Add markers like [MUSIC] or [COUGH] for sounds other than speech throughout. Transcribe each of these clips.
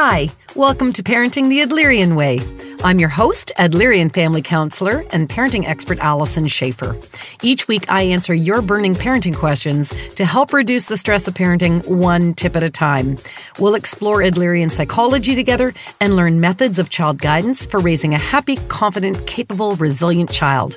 Hi, welcome to Parenting the Adlerian Way. I'm your host, Adlerian family counselor and parenting expert Allison Schaefer. Each week, I answer your burning parenting questions to help reduce the stress of parenting one tip at a time. We'll explore Adlerian psychology together and learn methods of child guidance for raising a happy, confident, capable, resilient child.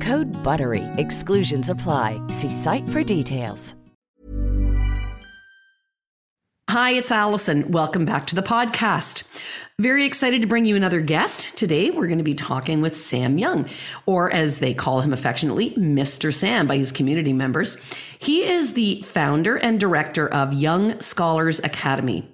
Code BUTTERY. Exclusions apply. See site for details. Hi, it's Allison. Welcome back to the podcast. Very excited to bring you another guest. Today, we're going to be talking with Sam Young, or as they call him affectionately, Mr. Sam by his community members. He is the founder and director of Young Scholars Academy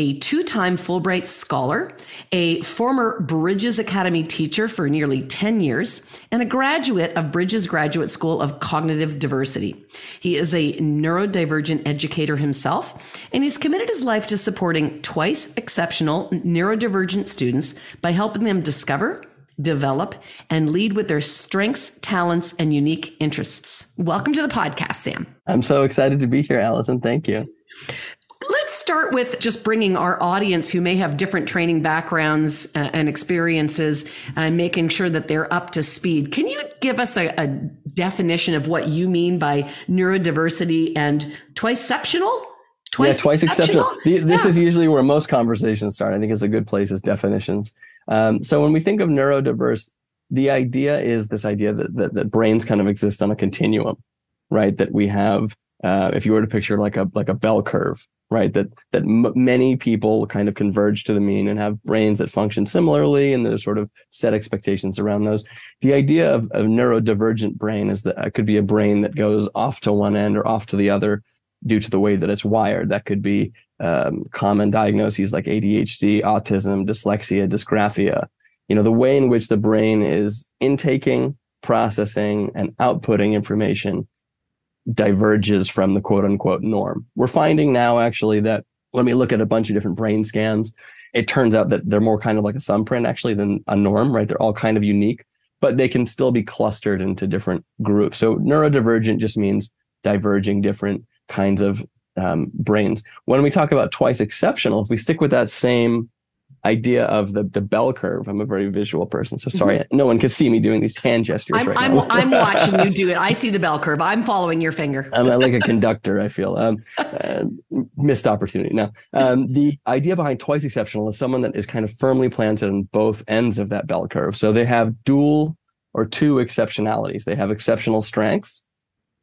a two time Fulbright scholar, a former Bridges Academy teacher for nearly 10 years, and a graduate of Bridges Graduate School of Cognitive Diversity. He is a neurodivergent educator himself, and he's committed his life to supporting twice exceptional neurodivergent students by helping them discover, develop, and lead with their strengths, talents, and unique interests. Welcome to the podcast, Sam. I'm so excited to be here, Allison. Thank you. Let's start with just bringing our audience who may have different training backgrounds uh, and experiences and making sure that they're up to speed. Can you give us a, a definition of what you mean by neurodiversity and twiceceptional? Twice yeah, twice exceptional. exceptional. This yeah. is usually where most conversations start. I think it's a good place as definitions. Um, so when we think of neurodiverse, the idea is this idea that, that, that brains kind of exist on a continuum, right? That we have, uh, if you were to picture like a like a bell curve, right? That that m- many people kind of converge to the mean and have brains that function similarly, and there's sort of set expectations around those. The idea of a neurodivergent brain is that it could be a brain that goes off to one end or off to the other due to the way that it's wired. That could be um, common diagnoses like ADHD, autism, dyslexia, dysgraphia. You know, the way in which the brain is intaking, processing, and outputting information diverges from the quote unquote norm. We're finding now actually that when we look at a bunch of different brain scans, it turns out that they're more kind of like a thumbprint actually than a norm, right? They're all kind of unique, but they can still be clustered into different groups. So neurodivergent just means diverging different kinds of um, brains. When we talk about twice exceptional, if we stick with that same idea of the the bell curve. I'm a very visual person, so sorry, mm-hmm. no one can see me doing these hand gestures I'm, right I'm, now. I'm [LAUGHS] watching you do it. I see the bell curve. I'm following your finger. I'm like a conductor. I feel um, uh, missed opportunity. Now, um, the idea behind twice exceptional is someone that is kind of firmly planted on both ends of that bell curve. So they have dual or two exceptionalities. They have exceptional strengths,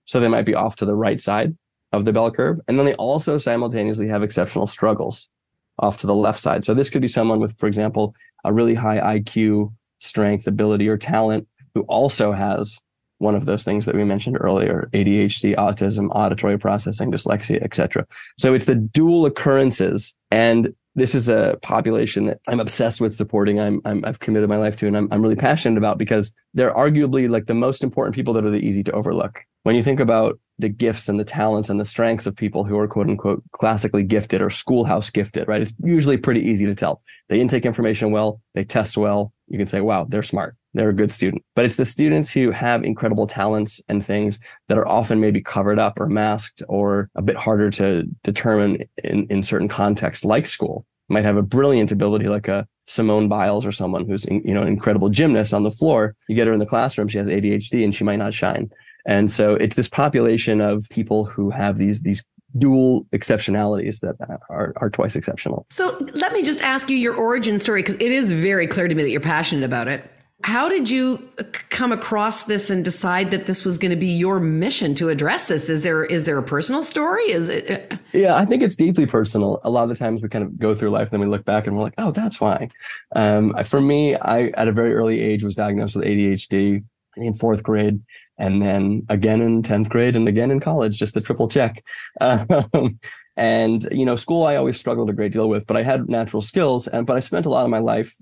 so they might be off to the right side of the bell curve, and then they also simultaneously have exceptional struggles off to the left side. So this could be someone with, for example, a really high IQ, strength, ability, or talent who also has one of those things that we mentioned earlier ADHD, autism, auditory processing, dyslexia, etc. So it's the dual occurrences. And this is a population that I'm obsessed with supporting. I'm, i have committed my life to, and I'm, I'm really passionate about because they're arguably like the most important people that are the easy to overlook when you think about the gifts and the talents and the strengths of people who are quote unquote classically gifted or schoolhouse gifted, right? It's usually pretty easy to tell. They intake information well, they test well. You can say, wow, they're smart. They're a good student. But it's the students who have incredible talents and things that are often maybe covered up or masked or a bit harder to determine in, in certain contexts, like school. Might have a brilliant ability like a Simone Biles or someone who's you know an incredible gymnast on the floor. You get her in the classroom, she has ADHD and she might not shine. And so it's this population of people who have these these dual exceptionalities that are, are twice exceptional. So let me just ask you your origin story because it is very clear to me that you're passionate about it. How did you come across this and decide that this was going to be your mission to address this? Is there is there a personal story? Is it? Uh, yeah, I think it's deeply personal. A lot of the times we kind of go through life and then we look back and we're like, oh, that's why. Um, for me, I at a very early age was diagnosed with ADHD in fourth grade and then again in 10th grade and again in college, just a triple check. [LAUGHS] Um, and, you know, school I always struggled a great deal with, but I had natural skills. And, but I spent a lot of my life,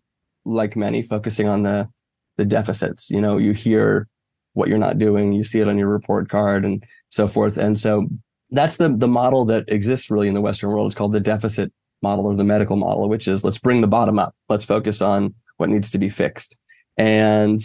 like many, focusing on the, the deficits. You know, you hear what you're not doing, you see it on your report card and so forth. And so that's the, the model that exists really in the Western world. It's called the deficit model or the medical model, which is let's bring the bottom up. Let's focus on what needs to be fixed. And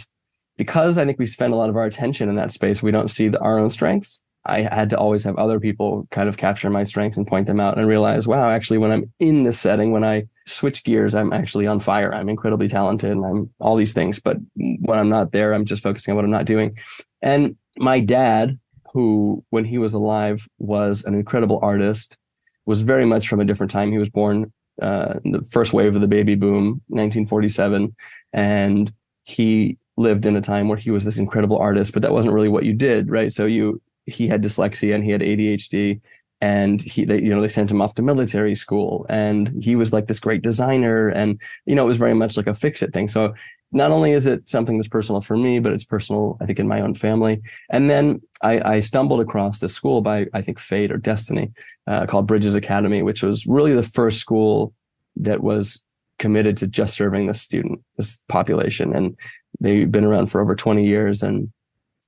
because I think we spend a lot of our attention in that space, we don't see the, our own strengths. I had to always have other people kind of capture my strengths and point them out and realize, wow, actually, when I'm in this setting, when I switch gears, I'm actually on fire. I'm incredibly talented and I'm all these things. But when I'm not there, I'm just focusing on what I'm not doing. And my dad, who, when he was alive, was an incredible artist, was very much from a different time. He was born uh, the first wave of the baby boom, 1947. And he lived in a time where he was this incredible artist, but that wasn't really what you did, right? So you he had dyslexia and he had ADHD and he they, you know they sent him off to military school and he was like this great designer and you know it was very much like a fix it thing. So not only is it something that's personal for me, but it's personal, I think, in my own family. And then I, I stumbled across this school by, I think, fate or destiny, uh, called Bridges Academy, which was really the first school that was committed to just serving the student, this population. And They've been around for over 20 years. And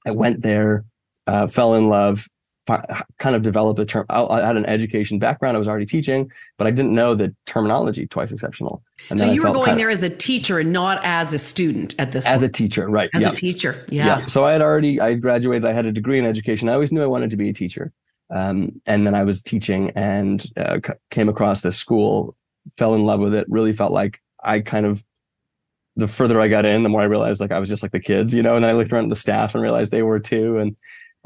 I went there, uh, fell in love, kind of developed a term. I had an education background. I was already teaching, but I didn't know the terminology twice exceptional. And so you were going there as a teacher and not as a student at this As point. a teacher, right. As yeah. a teacher. Yeah. yeah. So I had already, I graduated. I had a degree in education. I always knew I wanted to be a teacher. Um, and then I was teaching and uh, came across this school, fell in love with it, really felt like I kind of the further I got in, the more I realized like I was just like the kids, you know, and I looked around at the staff and realized they were too. And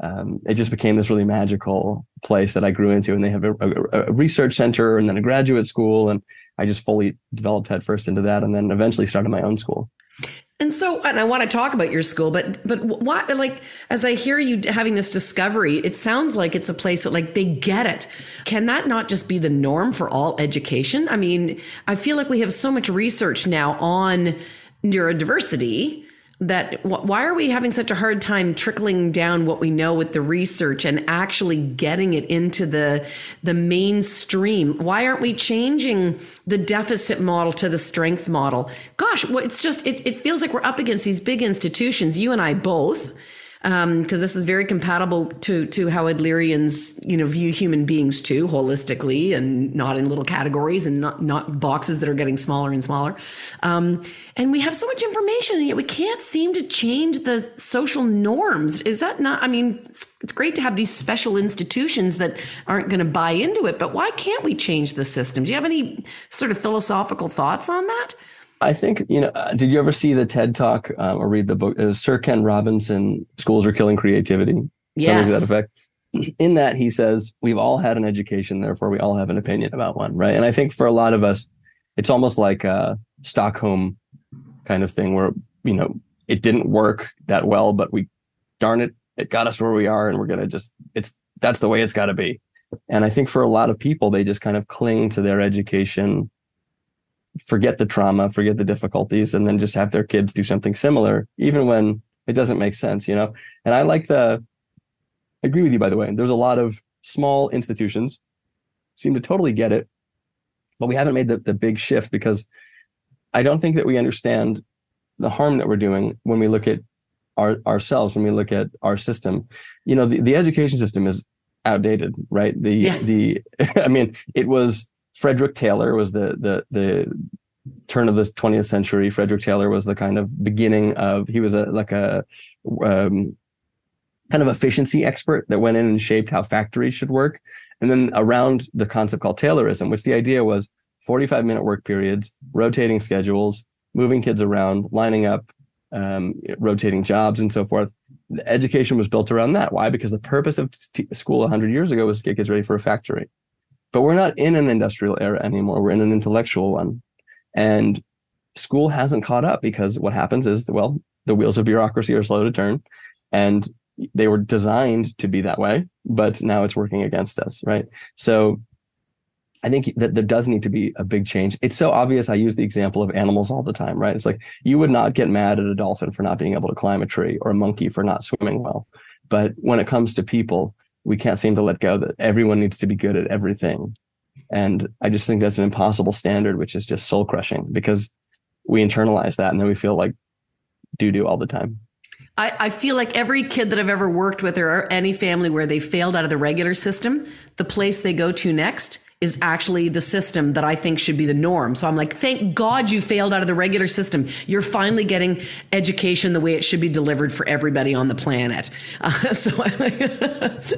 um, it just became this really magical place that I grew into. And they have a, a, a, research center and then a graduate school. And I just fully developed headfirst into that and then eventually started my own school. And so, and I want to talk about your school, but but what like as I hear you having this discovery, it sounds like it's a place that like they get it. Can that not just be the norm for all education? I mean, I feel like we have so much research now on neurodiversity that why are we having such a hard time trickling down what we know with the research and actually getting it into the the mainstream? Why aren't we changing the deficit model to the strength model? Gosh it's just it, it feels like we're up against these big institutions you and i both because um, this is very compatible to to how Adlerians you know view human beings too holistically and not in little categories and not not boxes that are getting smaller and smaller. Um, and we have so much information and yet we can't seem to change the social norms. Is that not? I mean, it's, it's great to have these special institutions that aren't going to buy into it, but why can't we change the system? Do you have any sort of philosophical thoughts on that? I think, you know, uh, did you ever see the TED talk um, or read the book? It was Sir Ken Robinson, Schools Are Killing Creativity. Yes. Something to that effect. [CLEARS THROAT] In that, he says, we've all had an education, therefore we all have an opinion about one, right? And I think for a lot of us, it's almost like a Stockholm kind of thing where, you know, it didn't work that well, but we, darn it, it got us where we are and we're going to just, it's, that's the way it's got to be. And I think for a lot of people, they just kind of cling to their education forget the trauma, forget the difficulties, and then just have their kids do something similar, even when it doesn't make sense, you know? And I like the, I agree with you, by the way. There's a lot of small institutions seem to totally get it, but we haven't made the, the big shift because I don't think that we understand the harm that we're doing when we look at our, ourselves when we look at our system, you know, the, the education system is outdated, right? The yes. the [LAUGHS] I mean, it was Frederick Taylor was the the the turn of the 20th century. Frederick Taylor was the kind of beginning of he was a like a um, kind of efficiency expert that went in and shaped how factories should work. And then around the concept called Taylorism, which the idea was 45 minute work periods, rotating schedules, moving kids around, lining up, um, rotating jobs, and so forth. The education was built around that. Why? Because the purpose of t- school 100 years ago was to get kids ready for a factory. But we're not in an industrial era anymore. We're in an intellectual one. And school hasn't caught up because what happens is, well, the wheels of bureaucracy are slow to turn. And they were designed to be that way, but now it's working against us, right? So I think that there does need to be a big change. It's so obvious. I use the example of animals all the time, right? It's like you would not get mad at a dolphin for not being able to climb a tree or a monkey for not swimming well. But when it comes to people, we can't seem to let go that everyone needs to be good at everything. And I just think that's an impossible standard, which is just soul crushing because we internalize that and then we feel like doo doo all the time. I, I feel like every kid that I've ever worked with or any family where they failed out of the regular system, the place they go to next is actually the system that I think should be the norm. So I'm like, thank God you failed out of the regular system. You're finally getting education the way it should be delivered for everybody on the planet. Uh, [LAUGHS] so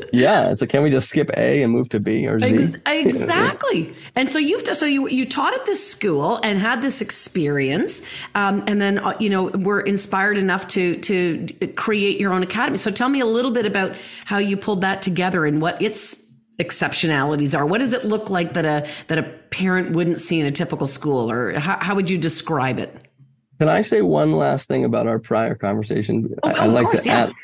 [LAUGHS] yeah, so can we just skip A and move to B or Z? [LAUGHS] exactly. and so you've so you you taught at this school and had this experience, um, and then uh, you know were inspired enough to to create your own academy. So tell me a little bit about how you pulled that together and what its exceptionalities are? What does it look like that a that a parent wouldn't see in a typical school, or how, how would you describe it? Can I say one last thing about our prior conversation? Oh, I, would like course, to yes. add.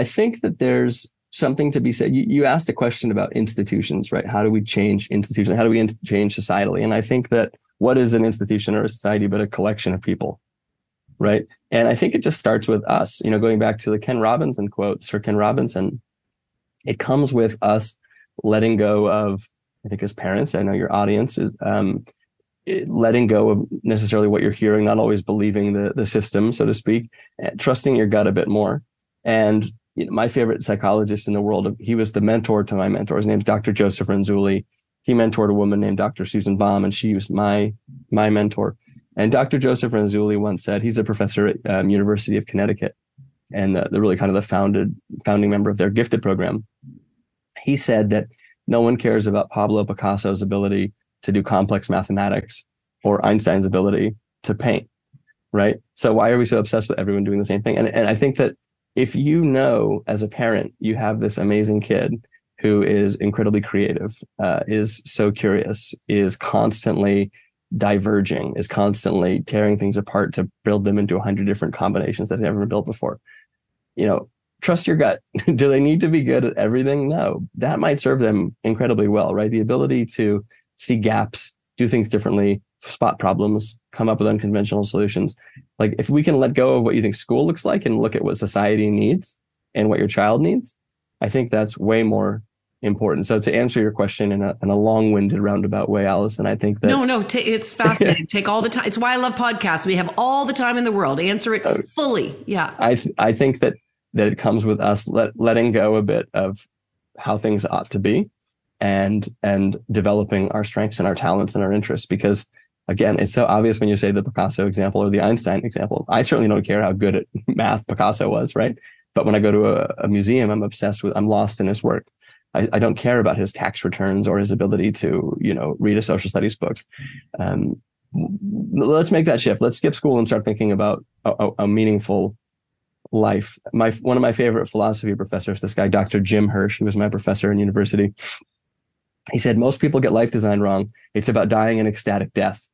I think that there's something to be said. You, you asked a question about institutions, right? How do we change institutions? How do we in- change societally? And I think that what is an institution or a society but a collection of people, right? And I think it just starts with us. You know, going back to the Ken Robinson quote, Sir Ken Robinson, it comes with us letting go of, I think as parents, I know your audience is um, letting go of necessarily what you're hearing, not always believing the the system, so to speak, trusting your gut a bit more. And you know, my favorite psychologist in the world, he was the mentor to my mentor. His name's Dr. Joseph Renzulli. He mentored a woman named Dr. Susan Baum, and she was my my mentor. And Dr. Joseph Renzulli once said he's a professor at um, University of Connecticut, and the, the really kind of the founded founding member of their gifted program he said that no one cares about Pablo Picasso's ability to do complex mathematics or Einstein's ability to paint, right? So why are we so obsessed with everyone doing the same thing? And, and I think that if you know as a parent, you have this amazing kid who is incredibly creative, uh, is so curious, is constantly diverging, is constantly tearing things apart to build them into a hundred different combinations that have never been built before. You know, trust your gut. [LAUGHS] Do they need to be good at everything? No. That might serve them incredibly well, right? The ability to see gaps, do things differently, spot problems, come up with unconventional solutions. Like if we can let go of what you think school looks like and look at what society needs and what your child needs, I think that's way more important. So to answer your question in a, in a long-winded roundabout way, Allison, I think that no, no, t- it's fascinating. [LAUGHS] Take all the time. It's why I love podcasts. We have all the time in the world. Answer it oh. fully. Yeah. I th- I think that that it comes with us let, letting go a bit of how things ought to be and and developing our strengths and our talents and our interests because again it's so obvious when you say the picasso example or the einstein example. I certainly don't care how good at [LAUGHS] math picasso was right? But when i go to a, a museum i'm obsessed with i'm lost in his work. I, I, don't care about his tax returns or his ability to you know read a social studies book. Um, let's make that shift. Let's skip school and start thinking about a, a meaningful life. My one of my favorite philosophy professors, this guy, Dr. Jim Hirsch, he was my professor in university. He said most people get life design wrong. It's about dying an ecstatic death.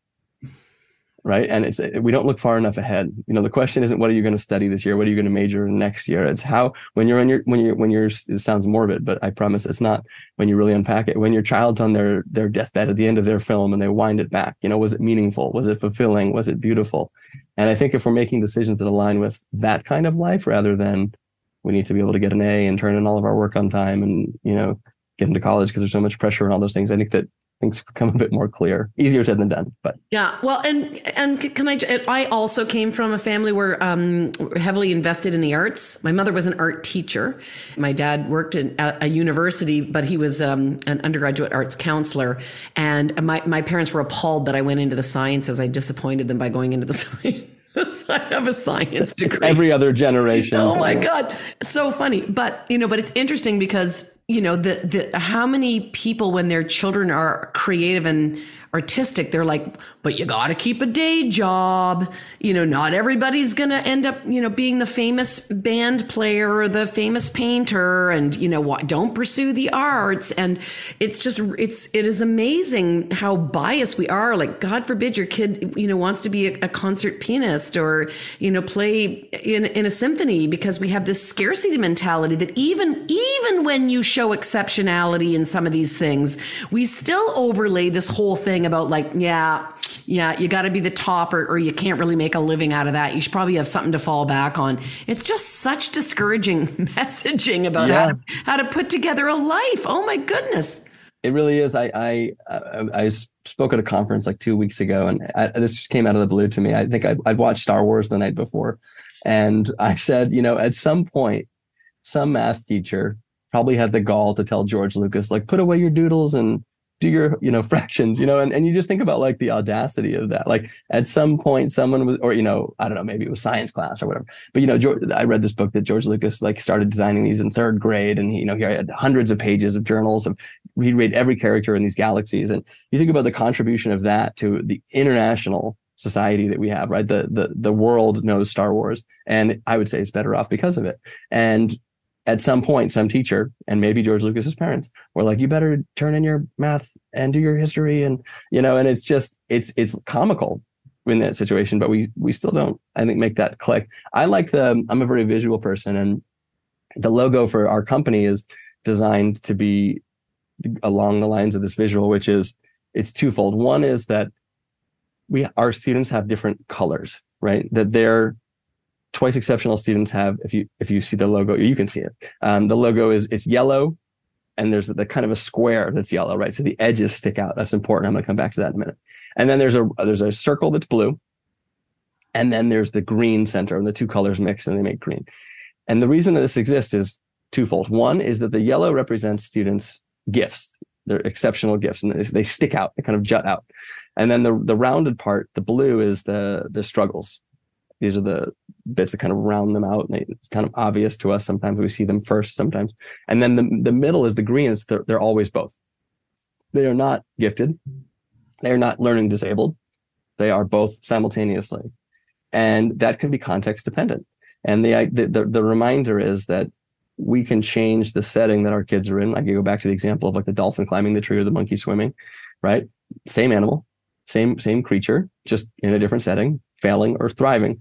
Right. And it's we don't look far enough ahead. You know, the question isn't what are you going to study this year? What are you going to major in next year? It's how when you're on your when you're when you're it sounds morbid, but I promise it's not when you really unpack it. When your child's on their their deathbed at the end of their film and they wind it back, you know, was it meaningful? Was it fulfilling? Was it beautiful? And I think if we're making decisions that align with that kind of life rather than we need to be able to get an A and turn in all of our work on time and, you know, get into college because there's so much pressure and all those things, I think that things become a bit more clear. Easier said than done, but yeah. Well, and and can I? I also came from a family where um, heavily invested in the arts. My mother was an art teacher. My dad worked in a, a university, but he was um, an undergraduate arts counselor. And my my parents were appalled that I went into the sciences. I disappointed them by going into the [LAUGHS] science. I have a science degree. Every other generation. Oh my God. So funny. But, you know, but it's interesting because, you know, the, the, how many people when their children are creative and artistic, they're like, but you got to keep a day job. You know, not everybody's going to end up, you know, being the famous band player or the famous painter and, you know, don't pursue the arts. And it's just, it's, it is amazing how biased we are. Like, God forbid your kid, you know, wants to be a, a concert pianist or, you know, play in, in a symphony because we have this scarcity mentality that even, even when you show exceptionality in some of these things, we still overlay this whole thing about like, yeah, yeah, you got to be the top or, or you can't really make a living out of that. You should probably have something to fall back on. It's just such discouraging [LAUGHS] messaging about yeah. how, to, how to put together a life. Oh my goodness. It really is. I, I, I spoke at a conference like two weeks ago and I, this just came out of the blue to me. I think I, I'd watched Star Wars the night before and I said, you know, at some point, some math teacher probably had the gall to tell George Lucas, like, put away your doodles and do your you know [LAUGHS] fractions you know and, and you just think about like the audacity of that. Like at some point someone was or you know i don't know maybe it was science class or whatever. But you know george, i read this book that george lucas like started designing these in third grade and he, you know he had hundreds of pages of journals of he'd read every character in these galaxies. And you think about the contribution of that to the international society that we have right? The the the world knows star wars and i would say it's better off because of it. And at some point, some teacher and maybe George Lucas's parents were like, "You better turn in your math and do your history," and you know, and it's just it's it's comical in that situation, but we we still don't, I think, make that click. I like the I'm a very visual person, and the logo for our company is designed to be along the lines of this visual, which is it's twofold. One is that we our students have different colors, right? That they're twice exceptional students have if you if you see the logo you can see it. Um, the logo is it's yellow and there's the kind of a square that's yellow right? So the edges stick out. That's important. I'm going to come back to that in a minute. And then there's a there's a circle that's blue and then there's the green center and the two colors mix and they make green. And the reason that this exists is twofold. One is that the yellow represents students gifts they're exceptional gifts and they stick out they kind of jut out. And then the the rounded part the blue is the the struggles these are the bits that kind of round them out and it's kind of obvious to us sometimes we see them first sometimes. And then the, the middle is the green it's they're, they're always both. They are not gifted. They are not learning disabled. They are both simultaneously. And that can be context dependent. And the, the the, the reminder is that we can change the setting that our kids are in. Like you go back to the example of like the dolphin climbing the tree or the monkey swimming right? Same animal same same creature just in a different setting failing or thriving.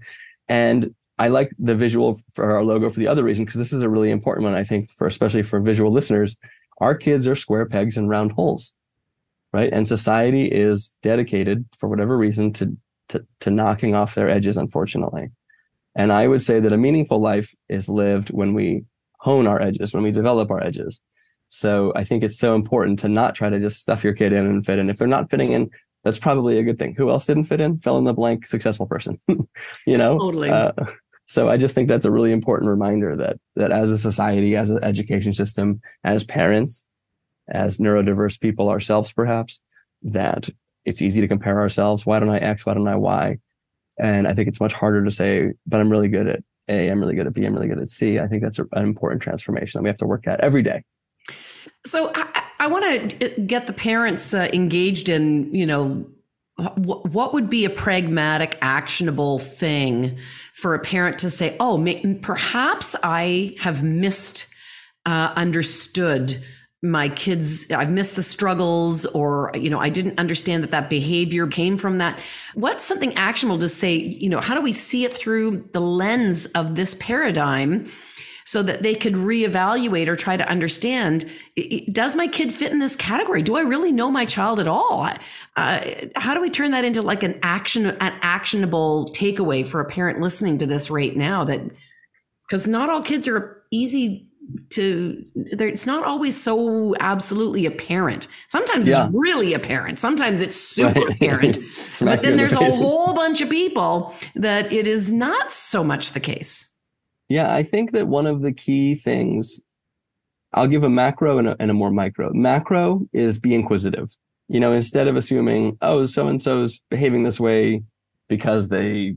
And I like the visual for our logo for the other reason, because this is a really important one, I think, for especially for visual listeners. Our kids are square pegs and round holes, right? And society is dedicated, for whatever reason, to, to, to knocking off their edges, unfortunately. And I would say that a meaningful life is lived when we hone our edges, when we develop our edges. So I think it's so important to not try to just stuff your kid in and fit in. If they're not fitting in, that's probably a good thing. Who else didn't fit in? Fill in the blank successful person. [LAUGHS] you know? Totally. Uh, so I just think that's a really important reminder that that as a society, as an education system, as parents, as neurodiverse people ourselves, perhaps, that it's easy to compare ourselves. Why don't I X? Why don't I Y? And I think it's much harder to say, but I'm really good at A, I'm really good at B, I'm really good at C. I think that's an important transformation that we have to work at every day. So I, want to get the parents uh, engaged in, you know, what would be a pragmatic, actionable thing for a parent to say, oh, perhaps I have missed, uh, understood my kids i've missed the struggles or you know i didn't understand that that behavior came from that. What's something actionable to say you know how do we see it through the lens of this paradigm so that they could reevaluate or try to understand does my kid fit in this category? Do i really know my child at all? Uh, how do we turn that into like an action an actionable takeaway for a parent listening to this right now that because not all kids are easy to it's not always so absolutely apparent. Sometimes Yeah. it's really apparent. Sometimes it's super Right. [LAUGHS] apparent Smack but then there's a whole bunch of people that it is not so much the case Yeah, I think that one of the key things, I'll give a macro and a, and a more micro. Macro is be inquisitive. You know, instead of assuming, oh, so and so is behaving this way because they,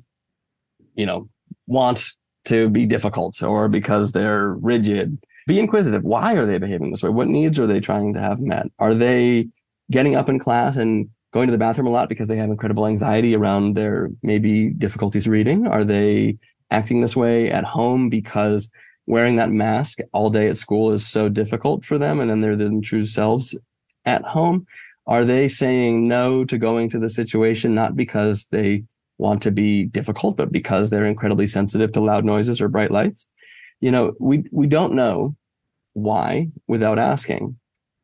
you know, want to be difficult or because they're rigid, be inquisitive. Why are they behaving this way? What needs are they trying to have met? Are they getting up in class and going to the bathroom a lot because they have incredible anxiety around their maybe difficulties reading? Are they acting this way at home because wearing that mask all day at school is so difficult for them and then they're their true selves at home? Are they saying no to going to the situation not because they want to be difficult, but because they're incredibly sensitive to loud noises or bright lights? You know, we we don't know why without asking.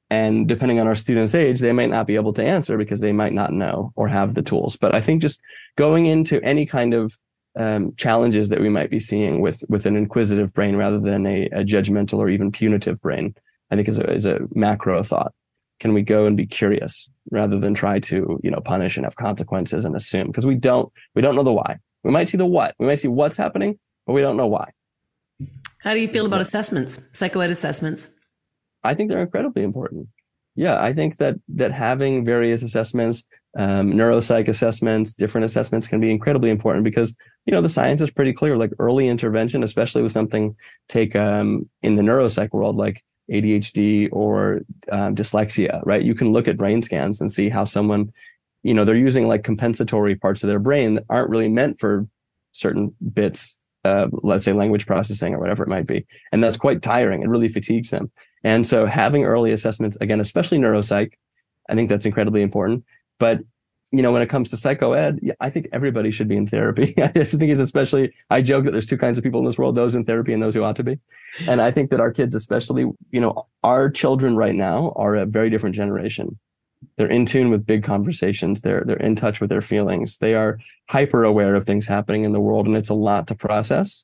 And depending on our student's age, they might not be able to answer because they might not know or have the tools. But I think just going into any kind of um, challenges that we might be seeing with with an inquisitive brain rather than a, a judgmental or even punitive brain, I think is a, is a macro thought. Can we go and be curious rather than try to you know punish and have consequences and assume because we don't we don't know the why. We might see the what, we might see what's happening, but we don't know why. how do you feel about assessments psychoed assessments I think they're incredibly important. Yeah, I think that that having various assessments, um, neuropsych assessments, different assessments can be incredibly important because you know the science is pretty clear. Like early intervention, especially with something take um, in the neuropsych world like ADHD or um, dyslexia, right? You can look at brain scans and see how someone, you know, they're using like compensatory parts of their brain that aren't really meant for certain bits. Uh, let's say language processing or whatever it might be, and that's quite tiring. It really fatigues them. And so having early assessments, again, especially neuropsych, I think that's incredibly important. But, you know, when it comes to psychoed, yeah, I think everybody should be in therapy. [LAUGHS] I just think it's especially, I joke that there's two kinds of people in this world, those in therapy and those who ought to be. And I think that our kids, especially, you know, our children right now are a very different generation. They're in tune with big conversations. They're, they're in touch with their feelings. They are hyper aware of things happening in the world. And it's a lot to process.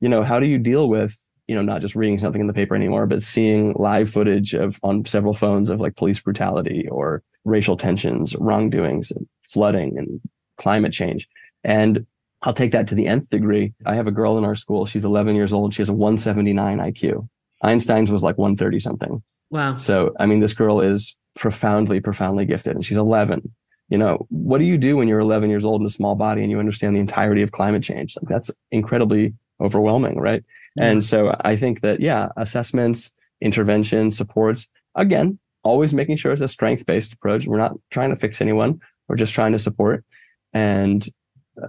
You know, how do you deal with you know, not just reading something in the paper anymore, but seeing live footage of on several phones of like police brutality or racial tensions, wrongdoings, and flooding and climate change. And I'll take that to the nth degree. I have a girl in our school. She's 11 years old. She has a 179 IQ. Einstein's was like 130 something. wow So, I mean, this girl is profoundly, profoundly gifted and she's 11. You know, what do you do when you're 11 years old in a small body and you understand the entirety of climate change? Like that's incredibly overwhelming, right? And so I think that, yeah, assessments, interventions, supports, again, always making sure it's a strength based approach. We're not trying to fix anyone. We're just trying to support. And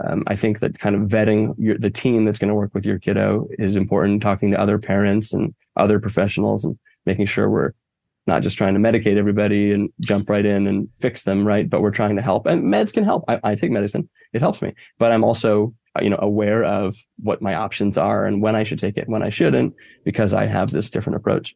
um, I think that kind of vetting your, the team that's going to work with your kiddo is important. Talking to other parents and other professionals and making sure we're not just trying to medicate everybody and jump right in and fix them, right? But we're trying to help. And meds can help. I, I take medicine; it helps me. But I'm also, uh, you know, aware of what my options are and when I should take it, when I shouldn't, because I have this different approach.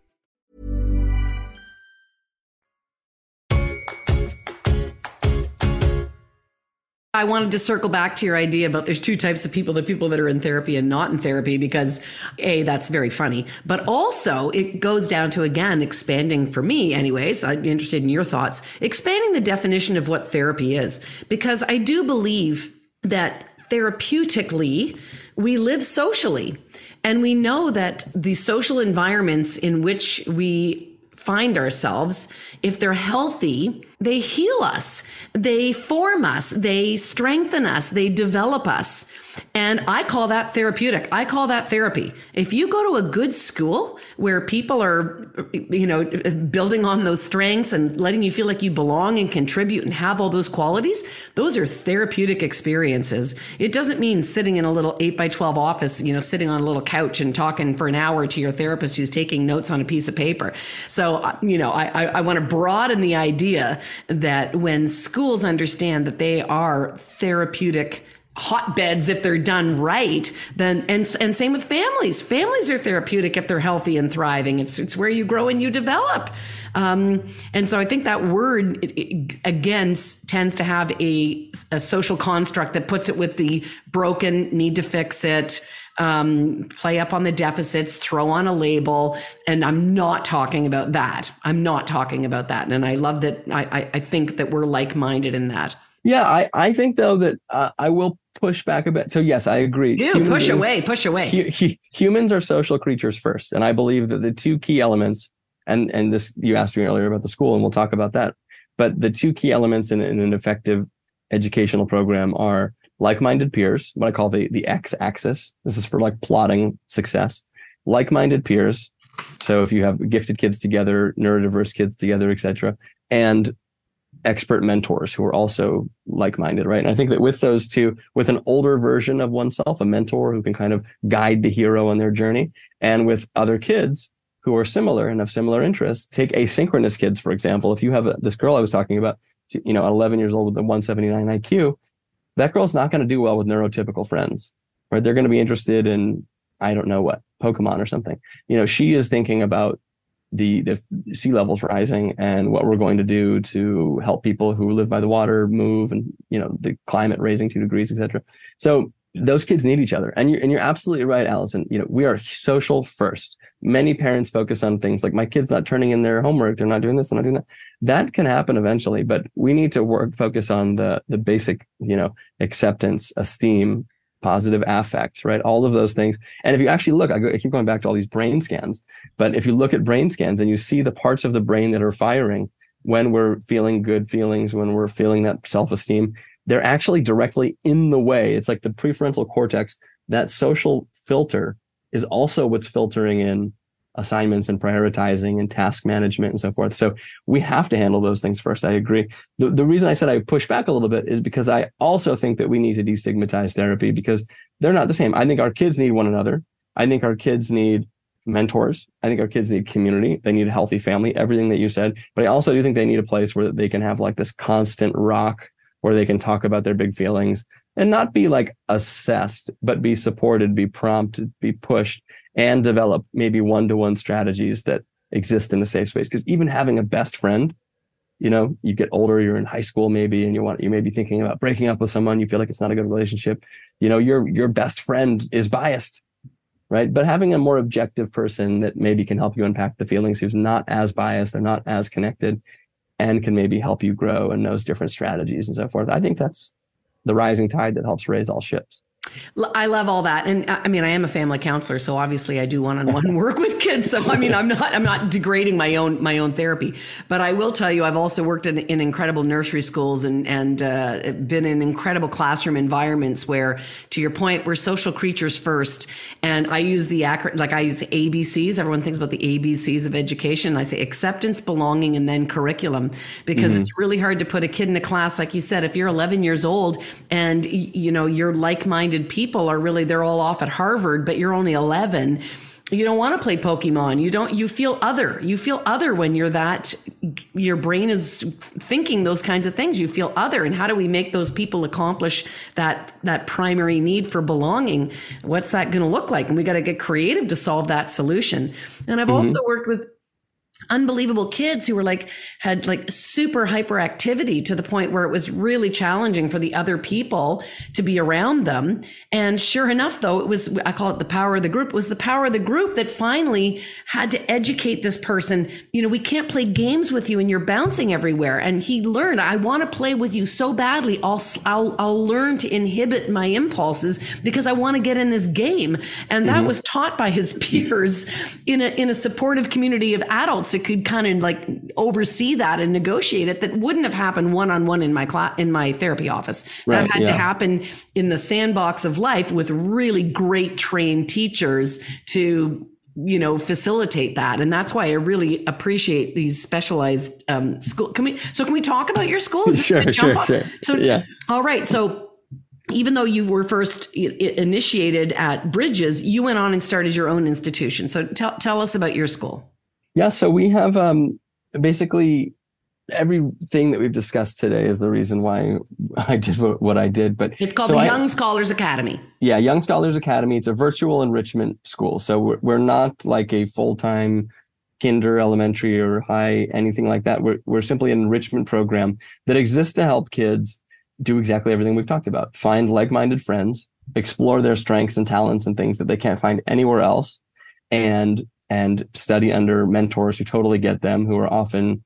I wanted to circle back to your idea about there's two types of people the people that are in therapy and not in therapy because A, that's very funny. But also, it goes down to again expanding for me, anyways. I'd be interested in your thoughts, expanding the definition of what therapy is because I do believe that therapeutically, we live socially. And we know that the social environments in which we find ourselves, if they're healthy, they heal us, they form us, they strengthen us, they develop us. And I call that therapeutic. I call that therapy. If you go to a good school where people are, you know, building on those strengths and letting you feel like you belong and contribute and have all those qualities, those are therapeutic experiences. It doesn't mean sitting in a little 8 by 12 office, you know, sitting on a little couch and talking for an hour to your therapist who's taking notes on a piece of paper. So, uh, you know, I, I, I want to broaden the idea that when schools understand that they are therapeutic hotbeds if they're done right then and and same with families. Families are therapeutic if they're healthy and thriving. It's it's where you grow and you develop. Um, and so i think that word it, it, again tends to have a, a social construct that puts it with the broken need to fix it um, play up on the deficits, throw on a label. And I'm not talking about that. I'm not talking about that. And I love that. I, I think that we're like minded in that. Yeah, I, I think though that uh, I will push back a bit. So yes, I agree. Push beings, away, push away. Hu- humans are social creatures first, and I believe that the two key elements, and and this you asked me earlier about the school, and we'll talk about that. But the two key elements in, in an effective educational program are like-minded peers, what I call the the x-axis. This is for like plotting success. Like-minded peers. So if you have gifted kids together, neurodiverse kids together, etc., and expert mentors who are also like-minded, right? And I think that with those two, with an older version of oneself, a mentor who can kind of guide the hero on their journey, and with other kids who are similar and have similar interests, take asynchronous kids, for example. If you have this girl I was talking about, you know, 11 years old with a 179 IQ, that girl's not going to do well with neurotypical friends, right? They're going to be interested in, I don't know what, Pokemon or something. You know, she is thinking about the, the sea levels rising and what we're going to do to help people who live by the water move and, you know, the climate raising two degrees, etc. So those kids need each other. And you're, and you're absolutely right, Allison. You know, we are social first. Many parents focus on things like my kid's not turning in their homework. They're not doing this. They're not doing that. That can happen eventually, but we need to work, focus on the, the basic, you know, acceptance, esteem, positive affect, right? All of those things. And if you actually look, I, go, I keep going back to all these brain scans, but if you look at brain scans and you see the parts of the brain that are firing when we're feeling good feelings, when we're feeling that self-esteem, they're actually directly in the way. It's like the prefrontal cortex, that social filter is also what's filtering in assignments and prioritizing and task management and so forth. So we have to handle those things first. I agree. The, the reason I said I push back a little bit is because I also think that we need to destigmatize therapy because they're not the same. I think our kids need one another. I think our kids need mentors. I think our kids need community. They need a healthy family, everything that you said. But I also do think they need a place where they can have like this constant rock where they can talk about their big feelings and not be like assessed, but be supported, be prompted, be pushed, and develop maybe one to one strategies that exist in a safe space. Because even having a best friend, you know, you get older, you're in high school maybe, and you want, you may be thinking about breaking up with someone, you feel like it's not a good relationship. You know, your, your best friend is biased, right? But having a more objective person that maybe can help you unpack the feelings who's not as biased, they're not as connected and can maybe help you grow and knows different strategies and so forth. I think that's the rising tide that helps raise all ships. I love all that, and I mean, I am a family counselor, so obviously I do one-on-one [LAUGHS] work with kids. So I mean, I'm not I'm not degrading my own my own therapy, but I will tell you, I've also worked in, in incredible nursery schools and and uh, been in incredible classroom environments where, to your point, we're social creatures first, and I use the acronym like I use ABCs. Everyone thinks about the ABCs of education. I say acceptance, belonging, and then curriculum because mm-hmm. it's really hard to put a kid in a class like you said. If you're 11 years old and you know you're like-minded people are really they're all off at Harvard, but you're only 11 you don't want to play pokemon. You don't you feel other. You feel other when you're that your brain is thinking those kinds of things. You feel other and how do we make those people accomplish that that primary need for belonging? What's that going to look like? And we got to get creative to solve that solution. And i've mm-hmm. also worked with unbelievable kids who were like had like super hyperactivity to the point where it was really challenging for the other people to be around them. And sure enough though it was i call it the power of the group it was the power of the group that finally had to educate this person you know we can't play games with you and you're bouncing everywhere. And he learned i want to play with you so badly i'll i'll, I'll learn to inhibit my impulses because i want to get in this game. And that mm-hmm. was taught by his [LAUGHS] peers in a in a supportive community of adults that could kind of like oversee that and negotiate it that wouldn't have happened one on one in my class in my therapy office. Right, that had yeah. to happen in the sandbox of life with really great trained teachers to you know facilitate that and that's why i really appreciate these specialized um school can we so can we talk about your schools sure sure, sure so yeah all right so even though you were first initiated at Bridges, you went on and started your own institution. So tell, tell us about your school. Yeah, so we have um, basically everything that we've discussed today is the reason why [LAUGHS] I did what, I did. But it's called so the I, Young Scholars Academy. Yeah, Young Scholars Academy. It's a virtual enrichment school. So we're, we're not like a full time kinder, elementary, or high, anything like that. We're, we're simply an enrichment program that exists to help kids do exactly everything we've talked about find like minded friends, explore their strengths and talents and things that they can't find anywhere else, and and study under mentors who totally get them, who are often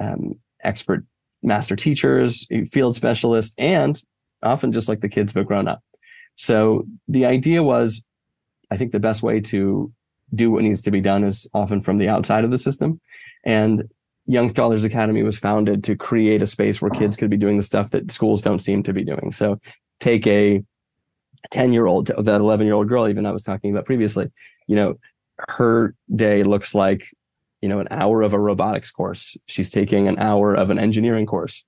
um, expert master teachers, field specialists, and often just like the kids but grown up. So the idea was, I think the best way to do what needs to be done is often from the outside of the system. And Young Scholars Academy was founded to create a space where kids could be doing the stuff that schools don't seem to be doing. So take a 10 year old, that 11 year old girl, even I was talking about previously, you know, her day looks like, you know, an hour of a robotics course. She's taking an hour of an engineering course.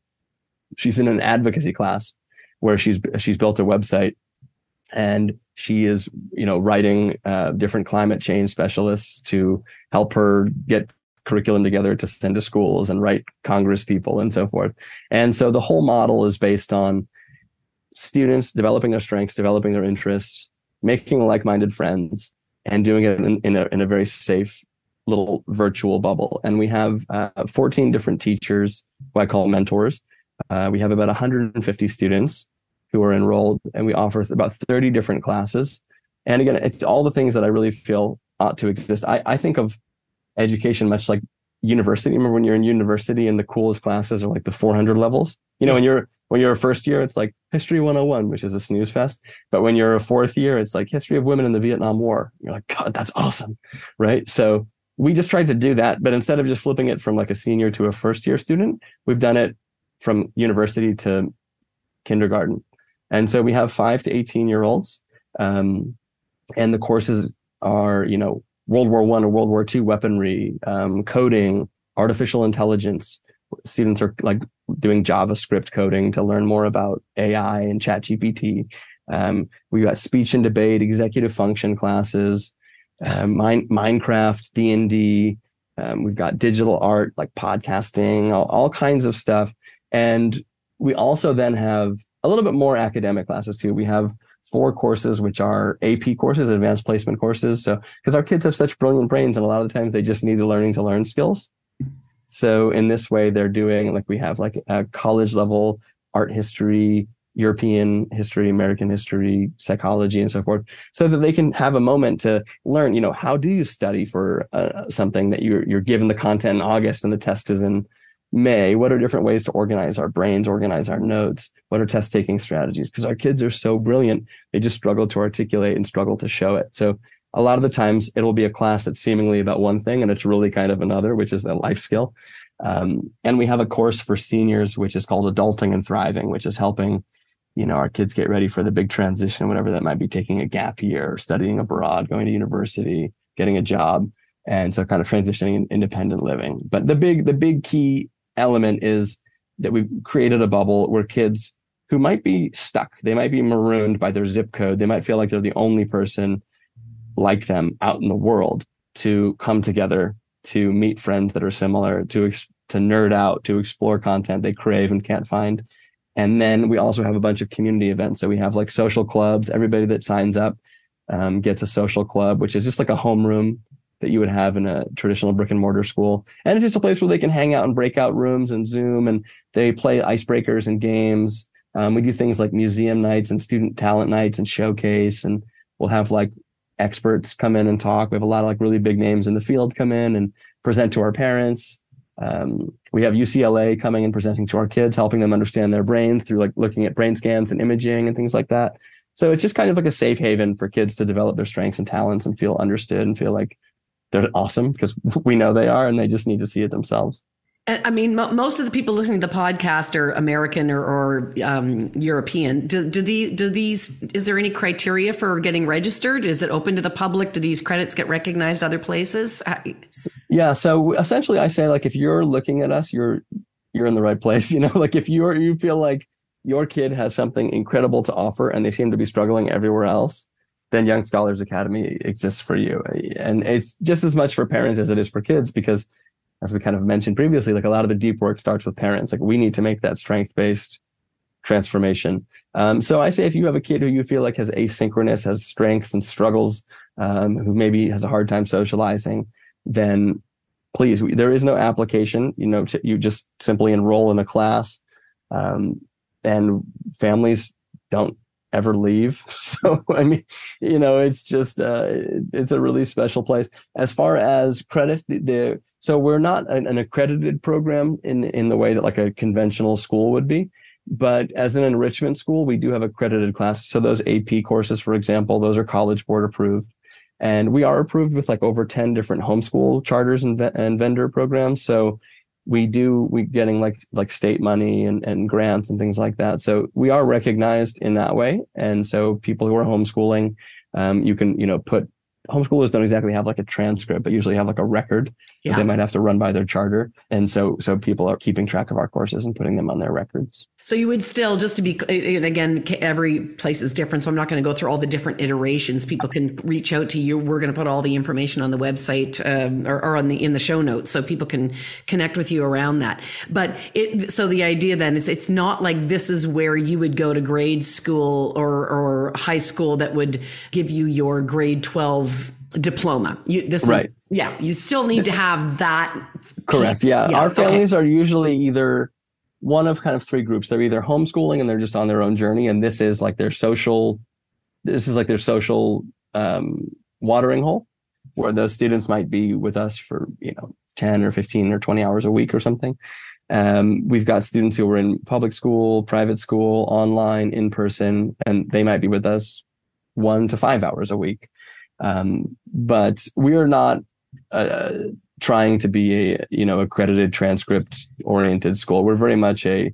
She's in an advocacy class where she's, she's built a website and she is, you know, writing uh, different climate change specialists to help her get curriculum together to send to schools and write Congress people and so forth. And so the whole model is based on students developing their strengths, developing their interests, making like-minded friends, and doing it in, in, a, in a very safe little virtual bubble. And we have uh, 14 different teachers who I call mentors. Uh, we have about 150 students who are enrolled, and we offer about 30 different classes. And again, it's all the things that I really feel ought to exist. I, I think of education much like university. Remember when you're in university and the coolest classes are like the 400 levels? You know, when you're when you're a first year, it's like history 101, which is a snooze fest. But when you're a fourth year, it's like history of women in the Vietnam War. You're like, God, that's awesome. Right. So we just tried to do that. But instead of just flipping it from like a senior to a first year student, we've done it from university to kindergarten. And so we have five to 18 year olds. Um, and the courses are, you know, World War One or World War Two weaponry, um, coding, artificial intelligence. Students are like doing JavaScript coding to learn more about AI and ChatGPT. Um, we got speech and debate, executive function classes, uh, mine, Minecraft, D and D. Um, we've got digital art like podcasting, all, all kinds of stuff, and we also then have a little bit more academic classes too. We have four courses, which are AP courses, advanced placement courses. So, because our kids have such brilliant brains, and a lot of the times they just need the learning to learn skills. So, in this way, they're doing like we have like a college level art history, European history, American history, psychology, and so forth, so that they can have a moment to learn. You know, how do you study for uh, something that you're you're given the content in August and the test is in May, what are different ways to organize our brains, organize our notes? What are test taking strategies? Because our kids are so brilliant, they just struggle to articulate and struggle to show it. So a lot of the times it'll be a class that's seemingly about one thing and it's really kind of another, which is a life skill. Um, and we have a course for seniors, which is called Adulting and Thriving, which is helping, you know, our kids get ready for the big transition, whatever that might be, taking a gap year, studying abroad, going to university, getting a job. And so kind of transitioning independent living. But the big, the big key element is that we've created a bubble where kids who might be stuck, they might be marooned by their zip code, they might feel like they're the only person like them out in the world to come together to meet friends that are similar, to to nerd out, to explore content they crave and can't find. And then we also have a bunch of community events. So we have like social clubs. Everybody that signs up um, gets a social club, which is just like a homeroom that you would have in a traditional brick and mortar school. And it's just a place where they can hang out in breakout rooms and Zoom and they play icebreakers and games. Um, we do things like museum nights and student talent nights and showcase. And we'll have like experts come in and talk. We have a lot of like really big names in the field come in and present to our parents. Um, we have UCLA coming and presenting to our kids, helping them understand their brains through like looking at brain scans and imaging and things like that. So it's just kind of like a safe haven for kids to develop their strengths and talents and feel understood and feel like they're awesome because [LAUGHS] we know they are and they just need to see it themselves. I mean, most of the people listening to the podcast are American or, or um, European. Do, do, the, do these? Is there any criteria for getting registered? Is it open to the public? Do these credits get recognized other places? Yeah. So essentially, I say like if you're looking at us, you're you're in the right place. [LAUGHS] You know, like if you're you feel like your kid has something incredible to offer and they seem to be struggling everywhere else, then Young Scholars Academy exists for you. And it's just as much for parents as it is for kids because as we kind of mentioned previously, like a lot of the deep work starts with parents. Like we need to make that strength based transformation. Um, so I say if you have a kid who you feel like has asynchronous, has strengths and struggles, um, who maybe has a hard time socializing, then please, we, there is no application. You know, you just simply enroll in a class, um, and families don't ever leave. [LAUGHS] So I mean, you know, it's just uh, it's a really special place. As far as credits, the, the so we're not an, an, accredited program in in the way that like a conventional school would be. But as an enrichment school, we do have accredited classes. So those AP courses, for example, those are College Board approved. And we are approved with like over 10 different homeschool charters and, and vendor programs. So we do we getting like like state money and, and grants and things like that. So we are recognized in that way. And so people who are homeschooling, um, you can, you know, put homeschoolers don't exactly have like a transcript, but usually have like a record yeah. that they might have to run by their charter. And so, so people are keeping track of our courses and putting them on their records. So you would still, just to be, and again, every place is different. So I'm not going to go through all the different iterations. People can reach out to you. We're going to put all the information on the website um, or, or, on the in the show notes, so people can connect with you around that. But it, so the idea then is it's not like this is where you would go to grade school or or high school that would give you your grade 12 diploma. You, this right. is yeah. You still need to have that. Correct. Yeah. yeah. Our families okay. are usually either one of kind of three groups. They're either homeschooling and they're just on their own journey, and this is like their social. This is like their social um, watering hole, where those students might be with us for you know ten or fifteen or twenty hours a week or something. Um, we've got students who are in public school, private school, online, in person, and they might be with us one to five hours a week. Um, but we are not uh, trying to be a you know accredited transcript oriented school. We're very much a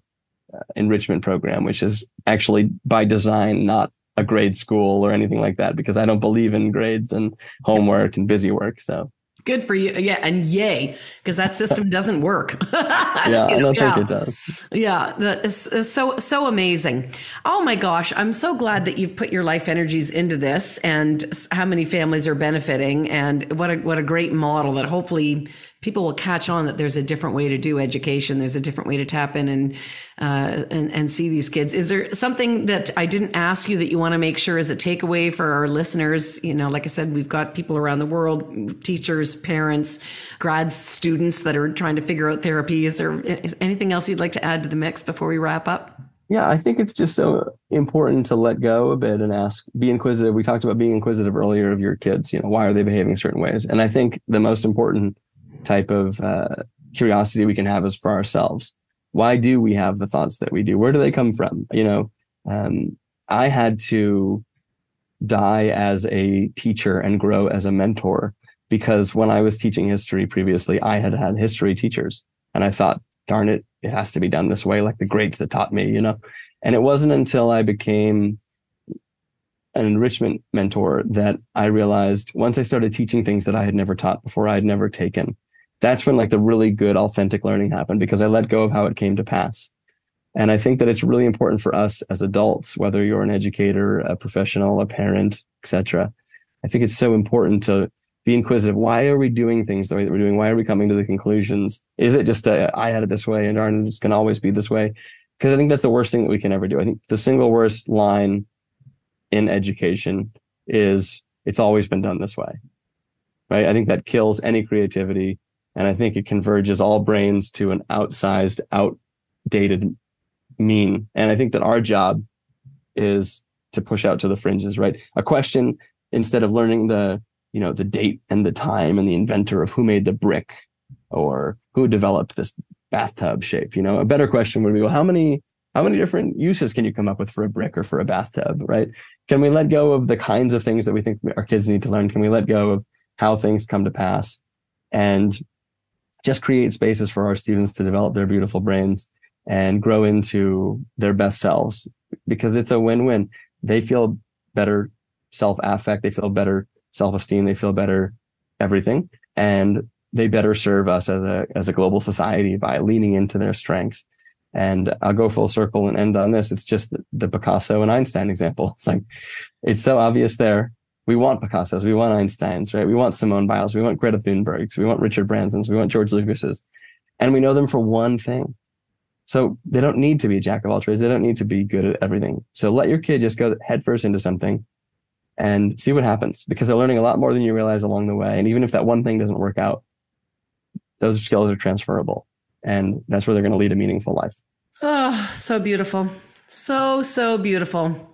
uh, enrichment program, which is actually by design not a grade school or anything like that because I don't believe in grades and homework and busy work. So Good for you. Yeah. And yay, because that system [LAUGHS] doesn't work. [LAUGHS] yeah, I don't yeah. think it does. Yeah. It's, it's, so, so amazing. Oh my gosh. I'm so glad that you've put your life energies into this and how many families are benefiting and what a, what a great model that hopefully people will catch on that there's a different way to do education. There's a different way to tap in and, uh, and, and see these kids. Is there something that I didn't ask you that you want to make sure is a takeaway for our listeners? You know, like I said, we've got people around the world, teachers, parents, grad students that are trying to figure out therapy. Is there anything else you'd like to add to the mix before we wrap up? Yeah, I think it's just so important to let go a bit and ask, be inquisitive. We talked about being inquisitive earlier of your kids. You know, why are they behaving certain ways? And I think the most important type of uh, curiosity we can have is for ourselves. Why do we have the thoughts that we do? Where do they come from? You know, um, I had to die as a teacher and grow as a mentor because when I was teaching history previously, I had had history teachers and I thought, darn it, it has to be done this way, like the greats that taught me, you know? And it wasn't until I became an enrichment mentor that I realized once I started teaching things that I had never taught before, I had never taken, that's when like the really good authentic learning happened because I let go of how it came to pass. And I think that it's really important for us as adults, whether you're an educator, a professional, a parent, etc. I think it's so important to be inquisitive. Why are we doing things the way that we're doing? Why are we coming to the conclusions? Is it just a, I had it this way and aren't just going to always be this way? Because I think that's the worst thing that we can ever do. I think the single worst line in education is it's always been done this way. right? I think that kills any creativity. And I think it converges all brains to an outsized, outdated mean. And I think that our job is to push out to the fringes, right? A question instead of learning the, you know, the date and the time and the inventor of who made the brick or who developed this bathtub shape, you know, a better question would be, well, how many how many different uses can you come up with for a brick or for a bathtub, right? Can we let go of the kinds of things that we think our kids need to learn? Can we let go of how things come to pass and just create spaces for our students to develop their beautiful brains and grow into their best selves because it's a win-win. They feel better self-affect, they feel better self-esteem, they feel better everything and they better serve us as a as a global society by leaning into their strengths and I'll go full circle and end on this. It's just the Picasso and Einstein example. [LAUGHS] It's like, it's so obvious there. We want Picassos. We want Einsteins, right? We want Simone Biles. We want Greta Thunbergs. We want Richard Bransons. We want George Lucas's. And we know them for one thing. So they don't need to be a jack of all trades. They don't need to be good at everything. So let your kid just go headfirst into something and see what happens because they're learning a lot more than you realize along the way. And even if that one thing doesn't work out, those skills are transferable and that's where they're going to lead a meaningful life. Oh, so beautiful. So, so beautiful.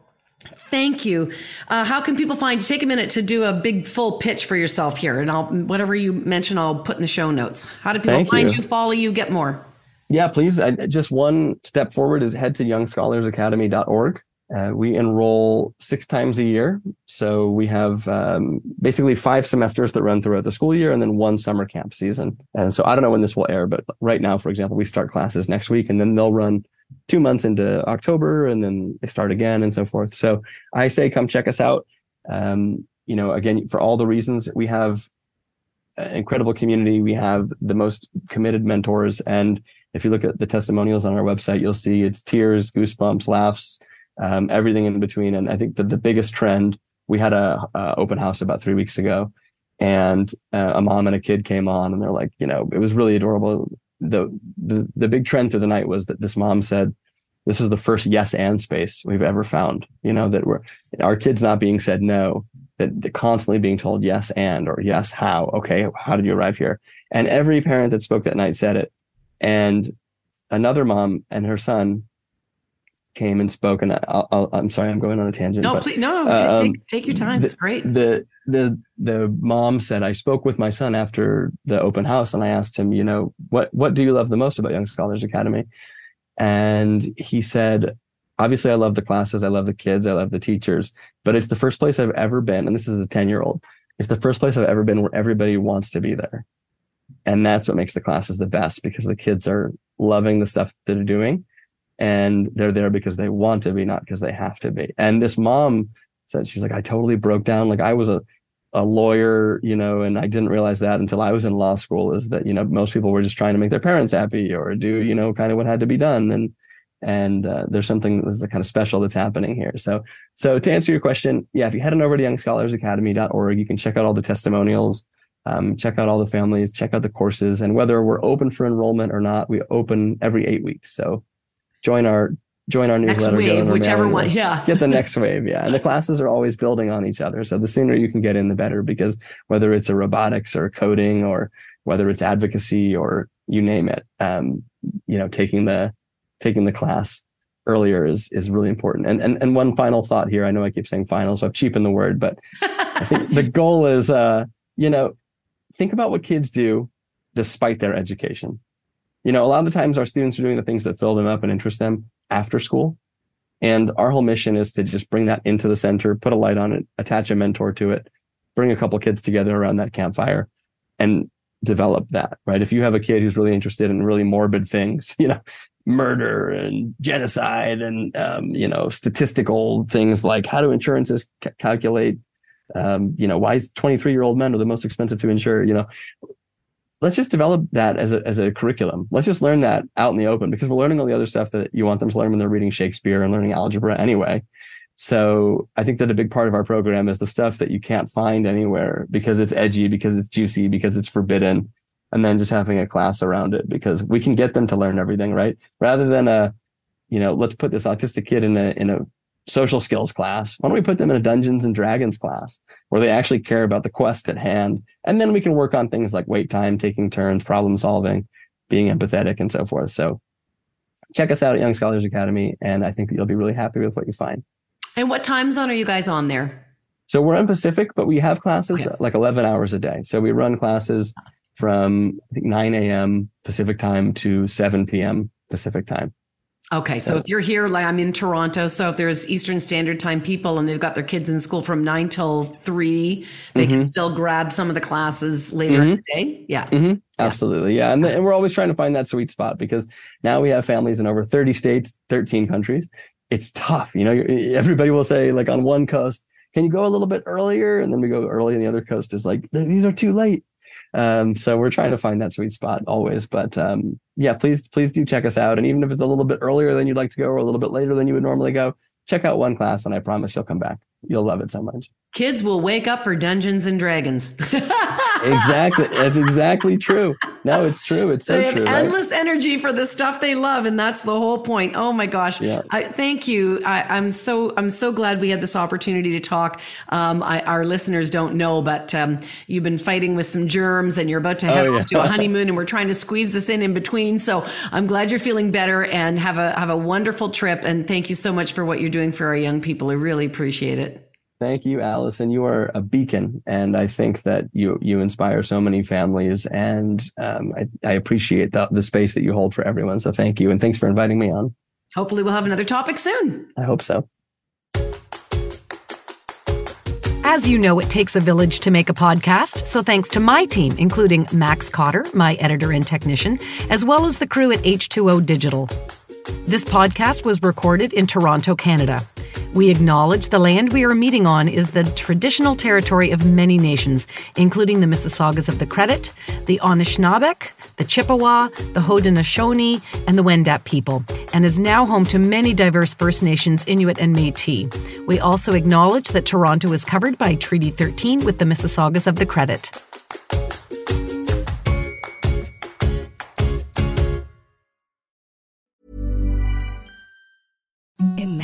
Thank you. Uh, how can people find you? Take a minute to do a big full pitch for yourself here, and I'll whatever you mention, I'll put in the show notes. How do people Thank find you. you, follow you, get more? Yeah, please. I, just one step forward is head to youngscholarsacademy.org. Uh, we enroll six times a year. So we have um, basically five semesters that run throughout the school year and then one summer camp season. And so I don't know when this will air, but right now, for example, we start classes next week and then they'll run two months into October and then they start again and so forth. So I say come check us out. Um, you know, again, for all the reasons we have an incredible community, we have the most committed mentors. And if you look at the testimonials on our website, you'll see it's tears, goosebumps, laughs, um, everything in between. And I think that the biggest trend, we had a, a open house about three weeks ago and uh, a mom and a kid came on and they're like, you know, it was really adorable. The, the, the big trend through the night was that this mom said, this is the first yes and space we've ever found, you know, that we're, our kids not being said no, that they're constantly being told yes and, or yes, how, okay, how did you arrive here? And every parent that spoke that night said it. And another mom and her son came and spoke, and I, am sorry, I'm going on a tangent. No, but, please, no, no, take, um, take, take, your time. The, it's great. The the the mom said I spoke with my son after the open house, and I asked him, you know, what what do you love the most about Young Scholars Academy? And he said, obviously, I love the classes, I love the kids, I love the teachers, but it's the first place I've ever been, and this is a ten year old. It's the first place I've ever been where everybody wants to be there. And that's what makes the classes the best because the kids are loving the stuff that they're doing and they're there because they want to be, not because they have to be. And this mom said, she's like, I totally broke down. Like I was a, a lawyer, you know, and I didn't realize that until I was in law school is that, you know, most people were just trying to make their parents happy or do, you know, kind of what had to be done. And, and uh, there's something that's kind of special that's happening here. So, so to answer your question, yeah, if you head on over to youngscholarsacademy.org, you can check out all the testimonials, um, check out all the families, check out the courses, and whether we're open for enrollment or not, we open every eight weeks. So join our join our newsletter. Next wave, whichever one. Yeah. [LAUGHS] Get the [LAUGHS] next wave. Yeah. And the classes are always building on each other. So the sooner you can get in, the better because whether it's a robotics or coding or whether it's advocacy or you name it, um, you know, taking the, taking the class earlier is, is really important. And, and, and one final thought here. I know I keep saying final, so I've cheapened the word, but I think the [LAUGHS] goal is, uh, you know, think about what kids do despite their education you know, a lot of the times our students are doing the things that fill them up and interest them after school. And our whole mission is to just bring that into the center, put a light on it, attach a mentor to it, bring a couple kids together around that campfire and develop that, right? If you have a kid who's really interested in really morbid things, [LAUGHS] you know, murder and genocide and, um, you know, statistical things like how do insurances calculate, um, you know, why is 23 year old men are the most expensive to insure, you know, let's just develop that as a, as a curriculum. Let's just learn that out in the open because we're learning all the other stuff that you want them to learn when they're reading Shakespeare and learning algebra anyway. So I think that a big part of our program is the stuff that you can't find anywhere because it's edgy, because it's juicy, because it's forbidden. And then just having a class around it because we can get them to learn everything, right? Rather than a, you know, let's put this autistic kid in a, in a social skills class? Why don't we put them in a Dungeons and Dragons class where they actually care about the quest at hand? And then we can work on things like wait time, taking turns, problem solving, being empathetic, and so forth. So check us out at Young Scholars Academy, and I think that you'll be really happy with what you find. And what time zone are you guys on there? So we're in Pacific, but we have classes okay. like 11 hours a day. So we run classes from I think 9 a.m. Pacific time to 7 p.m. Pacific time. Okay, so, so, if you're here, like I'm in Toronto, so if there's Eastern Standard Time people and they've got their kids in school from nine till three, they mm-hmm. can still grab some of the classes later mm-hmm. in the day. Yeah. Mm-hmm. yeah. Absolutely. Yeah. And, and we're always trying to find that sweet spot because now we have families in over 30 states, 13 countries. It's tough. You know, everybody will say, like on one coast, can you go a little bit earlier? And then we go early, and the other coast is like, these are too late. Um, so we're trying to find that sweet spot always. But um, yeah, please, please do check us out. And even if it's a little bit earlier than you'd like to go or a little bit later than you would normally go, check out one class and I promise you'll come back. You'll love it so much. Kids will wake up for Dungeons and Dragons. [LAUGHS] exactly. That's exactly true. No, it's true. It's so they have true. Endless right? energy for the stuff they love, and that's the whole point. Oh my gosh! Yeah. I, thank you. I, am so I'm so glad we had this opportunity to talk. Um, I, our listeners don't know, but um, you've been fighting with some germs, and you're about to head oh, yeah. off to a honeymoon, and we're trying to squeeze this in in between. So I'm glad you're feeling better, and have a have a wonderful trip. And thank you so much for what you're doing for our young people. I really appreciate it. Thank you, Allison. You are a beacon, and I think that you you inspire so many families, and um, I, I, appreciate the, the space that you hold for everyone. So thank you, and thanks for inviting me on. Hopefully, we'll have another topic soon. I hope so. As you know, it takes a village to make a podcast, so thanks to my team, including Max Cotter, my editor and technician, as well as the crew at H2O Digital. This podcast was recorded in Toronto, Canada. We acknowledge the land we are meeting on is the traditional territory of many nations, including the Mississaugas of the Credit, the Anishinaabeg, the Chippewa, the Haudenosaunee, and the Wendat people, and is now home to many diverse First Nations, Inuit, and Métis. We also acknowledge that Toronto is covered by Treaty 13 with the Mississaugas of the Credit. Imagine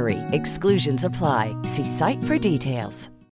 BUTTERY. Exclusions apply. See site for details.